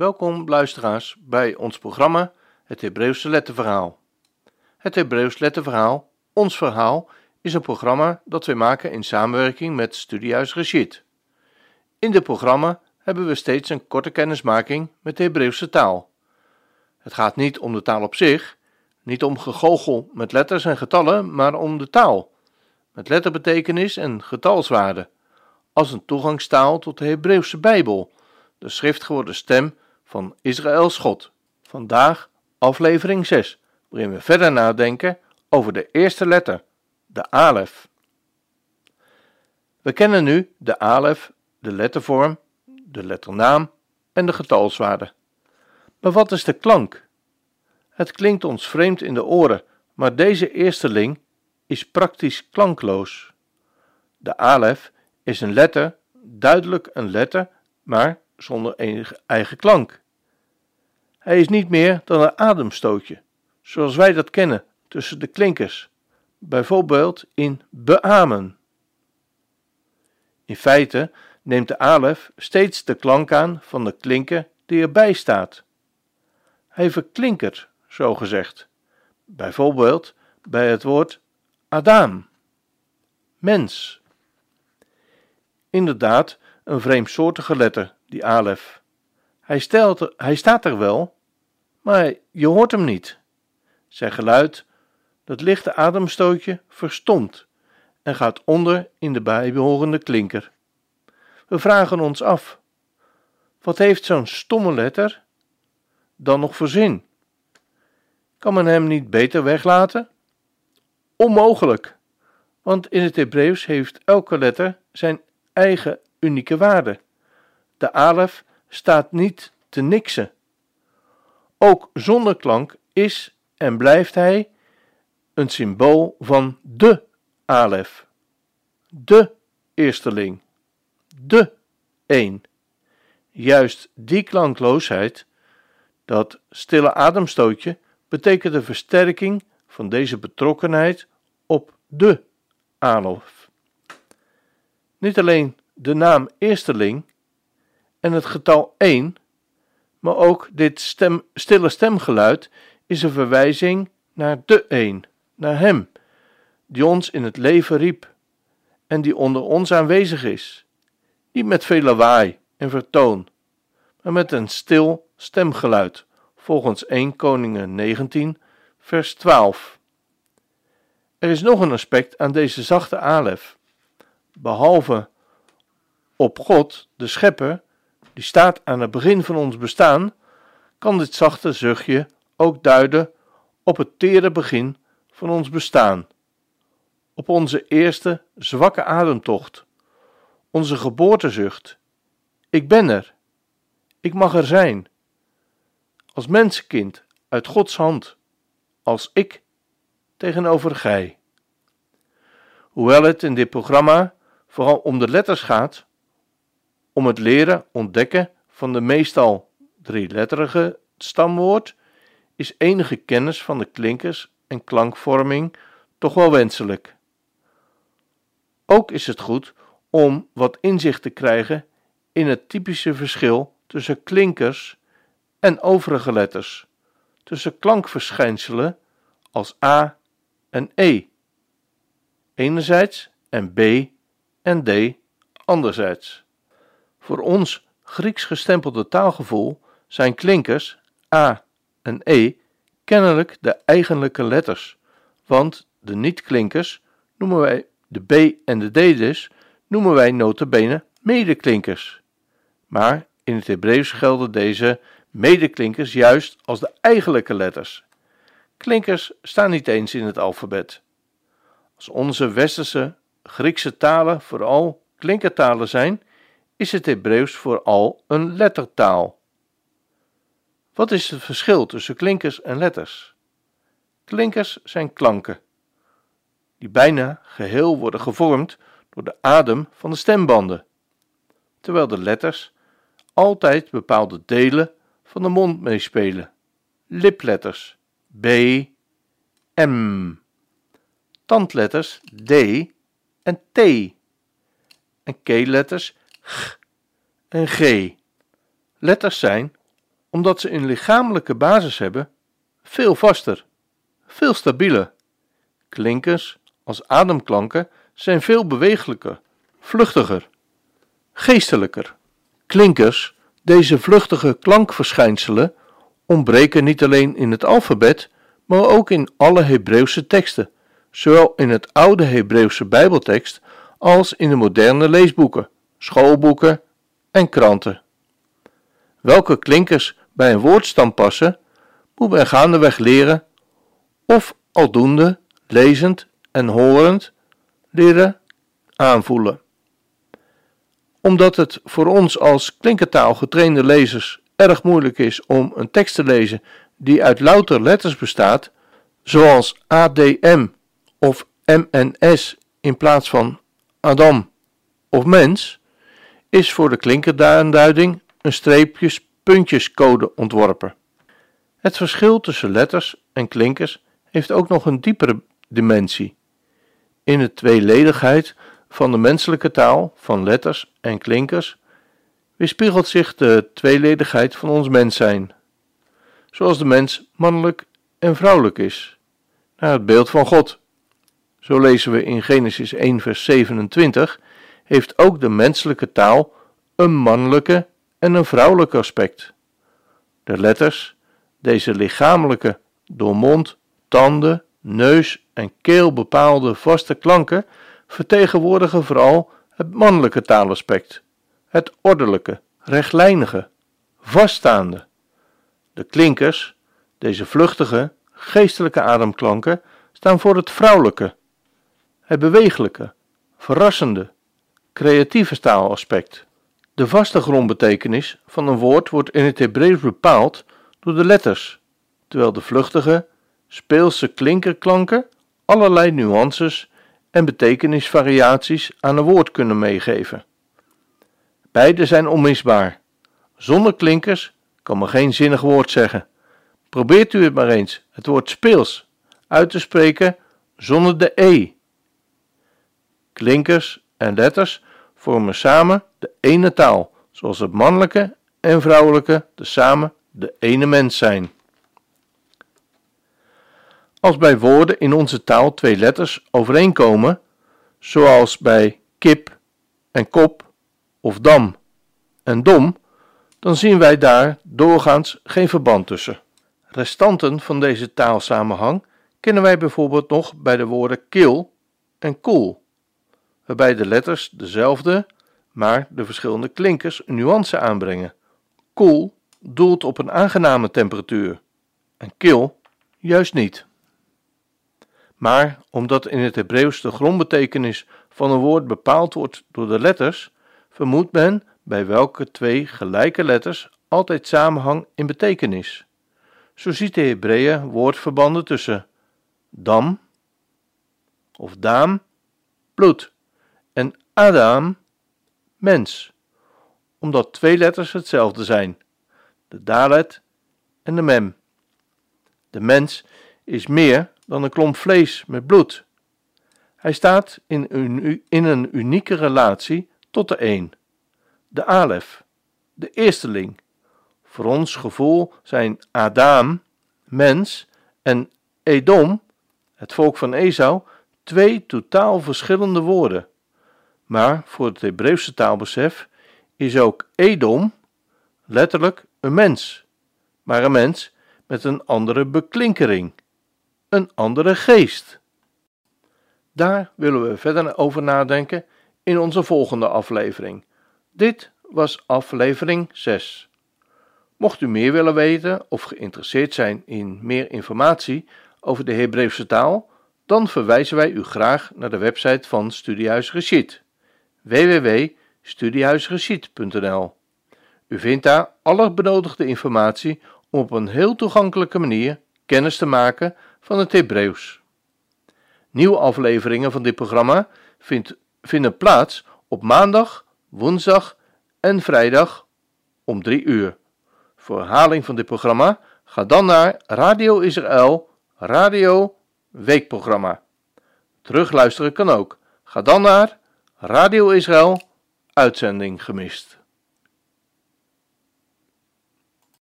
Welkom luisteraars bij ons programma Het Hebreeuwse Letterverhaal. Het Hebreeuws Letterverhaal, ons verhaal, is een programma dat wij maken in samenwerking met Studiehuis Rashid. In dit programma hebben we steeds een korte kennismaking met de Hebreeuwse taal. Het gaat niet om de taal op zich, niet om gegoochel met letters en getallen, maar om de taal, met letterbetekenis en getalswaarde, als een toegangstaal tot de Hebreeuwse Bijbel, de schriftgeworden stem van Israëls God. Vandaag aflevering 6, waarin we verder nadenken over de eerste letter, de alef. We kennen nu de alef, de lettervorm, de letternaam en de getalswaarde. Maar wat is de klank? Het klinkt ons vreemd in de oren, maar deze eersteling is praktisch klankloos. De alef is een letter, duidelijk een letter, maar zonder enige eigen klank. Hij is niet meer dan een ademstootje, zoals wij dat kennen tussen de klinkers, bijvoorbeeld in beamen. In feite neemt de alef steeds de klank aan van de klinker die erbij staat. Hij verklinkert, zo gezegd, bijvoorbeeld bij het woord Adam, mens. Inderdaad, een vreemdsoortige letter, die alef. Hij, stelt, hij staat er wel, maar je hoort hem niet. Zijn geluid, dat lichte ademstootje, verstomt en gaat onder in de bijbehorende klinker. We vragen ons af: wat heeft zo'n stomme letter dan nog voor zin? Kan men hem niet beter weglaten? Onmogelijk, want in het Hebreeuws heeft elke letter zijn eigen unieke waarde. De alef staat niet te niksen. Ook zonder klank is en blijft hij een symbool van de alef, de eersteling, de één. Juist die klankloosheid, dat stille ademstootje, betekent de versterking van deze betrokkenheid op de alef. Niet alleen de naam eersteling en het getal 1, maar ook dit stem, stille stemgeluid is een verwijzing naar de een, naar Hem, die ons in het leven riep en die onder ons aanwezig is. Niet met veel lawaai en vertoon, maar met een stil stemgeluid, volgens 1 Koningen 19, vers 12. Er is nog een aspect aan deze zachte alef. Behalve op God, de Schepper, die staat aan het begin van ons bestaan, kan dit zachte zuchtje ook duiden op het tere begin van ons bestaan, op onze eerste zwakke ademtocht, onze geboortezucht. Ik ben er, ik mag er zijn, als mensenkind uit Gods hand, als ik tegenover gij. Hoewel het in dit programma vooral om de letters gaat, om het leren ontdekken van de meestal drieletterige stamwoord, is enige kennis van de klinkers en klankvorming toch wel wenselijk. Ook is het goed om wat inzicht te krijgen in het typische verschil tussen klinkers en overige letters, tussen klankverschijnselen als A en E, enerzijds en B en D anderzijds. Voor ons Grieks gestempelde taalgevoel zijn klinkers A en E kennelijk de eigenlijke letters, want de niet-klinkers noemen wij de B en de D dus, noemen wij notabene medeklinkers. Maar in het Hebreeuws gelden deze medeklinkers juist als de eigenlijke letters. Klinkers staan niet eens in het alfabet. Als onze westerse Griekse talen vooral klinkertalen zijn, is het Hebreeuws vooral een lettertaal. Wat is het verschil tussen klinkers en letters? Klinkers zijn klanken, die bijna geheel worden gevormd door de adem van de stembanden, terwijl de letters altijd bepaalde delen van de mond meespelen. Lipletters B, M, tandletters D en T en keelletters En G. Letters zijn, omdat ze een lichamelijke basis hebben, veel vaster, veel stabieler. Klinkers als ademklanken zijn veel bewegelijker, vluchtiger, geestelijker. Klinkers, deze vluchtige klankverschijnselen, ontbreken niet alleen in het alfabet, maar ook in alle Hebreeuwse teksten, zowel in het oude Hebreeuwse Bijbeltekst als in de moderne leesboeken, schoolboeken en kranten. Welke klinkers bij een woordstam passen, moet men gaandeweg leren of aldoende, lezend en horend leren aanvoelen. Omdat het voor ons als klinkertaal getrainde lezers erg moeilijk is om een tekst te lezen die uit louter letters bestaat, zoals ADM of MNS in plaats van Adam of mens, is voor de klinkerduiding een streepjes-puntjescode ontworpen. Het verschil tussen letters en klinkers heeft ook nog een diepere dimensie. In de tweeledigheid van de menselijke taal van letters en klinkers weerspiegelt zich de tweeledigheid van ons mens zijn, zoals de mens mannelijk en vrouwelijk is, naar het beeld van God. Zo lezen we in Genesis 1, vers 27, heeft ook de menselijke taal een mannelijke en een vrouwelijk aspect. De letters, deze lichamelijke, door mond, tanden, neus en keel bepaalde vaste klanken, vertegenwoordigen vooral het mannelijke taalaspect, het ordelijke, rechtlijnige, vaststaande. De klinkers, deze vluchtige, geestelijke ademklanken, staan voor het vrouwelijke, het bewegelijke, verrassende, creatieve taalaspect. De vaste grondbetekenis van een woord wordt in het Hebreeuws bepaald door de letters, terwijl de vluchtige, speelse klinkerklanken allerlei nuances en betekenisvariaties aan een woord kunnen meegeven. Beide zijn onmisbaar. Zonder klinkers kan men geen zinnig woord zeggen. Probeert u het maar eens, het woord speels, uit te spreken zonder de e. Klinkers en letters vormen samen de ene taal, zoals het mannelijke en vrouwelijke samen de ene mens zijn. Als bij woorden in onze taal twee letters overeenkomen, zoals bij kip en kop of dam en dom, dan zien wij daar doorgaans geen verband tussen. Restanten van deze taalsamenhang kennen wij bijvoorbeeld nog bij de woorden kil en koel, waarbij de letters dezelfde, maar de verschillende klinkers een nuance aanbrengen. Koel doelt op een aangename temperatuur en kil juist niet. Maar omdat in het Hebreeuws de grondbetekenis van een woord bepaald wordt door de letters, vermoedt men bij welke twee gelijke letters altijd samenhang in betekenis. Zo ziet de Hebreeën woordverbanden tussen dam of daam, bloed, en Adam, mens, omdat twee letters hetzelfde zijn, de dalet en de mem. De mens is meer dan een klomp vlees met bloed. Hij staat in een, in een unieke relatie tot de een, de Alef, de eersteling. Voor ons gevoel zijn Adam, mens, en Edom, het volk van Esau, twee totaal verschillende woorden. Maar voor het Hebreeuwse taalbesef is ook Edom letterlijk een mens, maar een mens met een andere beklinkering een andere geest. Daar willen we verder over nadenken in onze volgende aflevering. Dit was aflevering 6. Mocht u meer willen weten of geïnteresseerd zijn in meer informatie over de Hebreeuwse taal, dan verwijzen wij u graag naar de website van Studiehuis Reshit www.studiehuisreshit.nl. U vindt daar alle benodigde informatie om op een heel toegankelijke manier kennis te maken van het Hebreeuws. Nieuwe afleveringen van dit programma vindt, vinden plaats op maandag, woensdag en vrijdag om 3 uur. Voor herhaling van dit programma ga dan naar Radio Israël Radio Weekprogramma. Terugluisteren kan ook. Ga dan naar Radio Israël Uitzending gemist.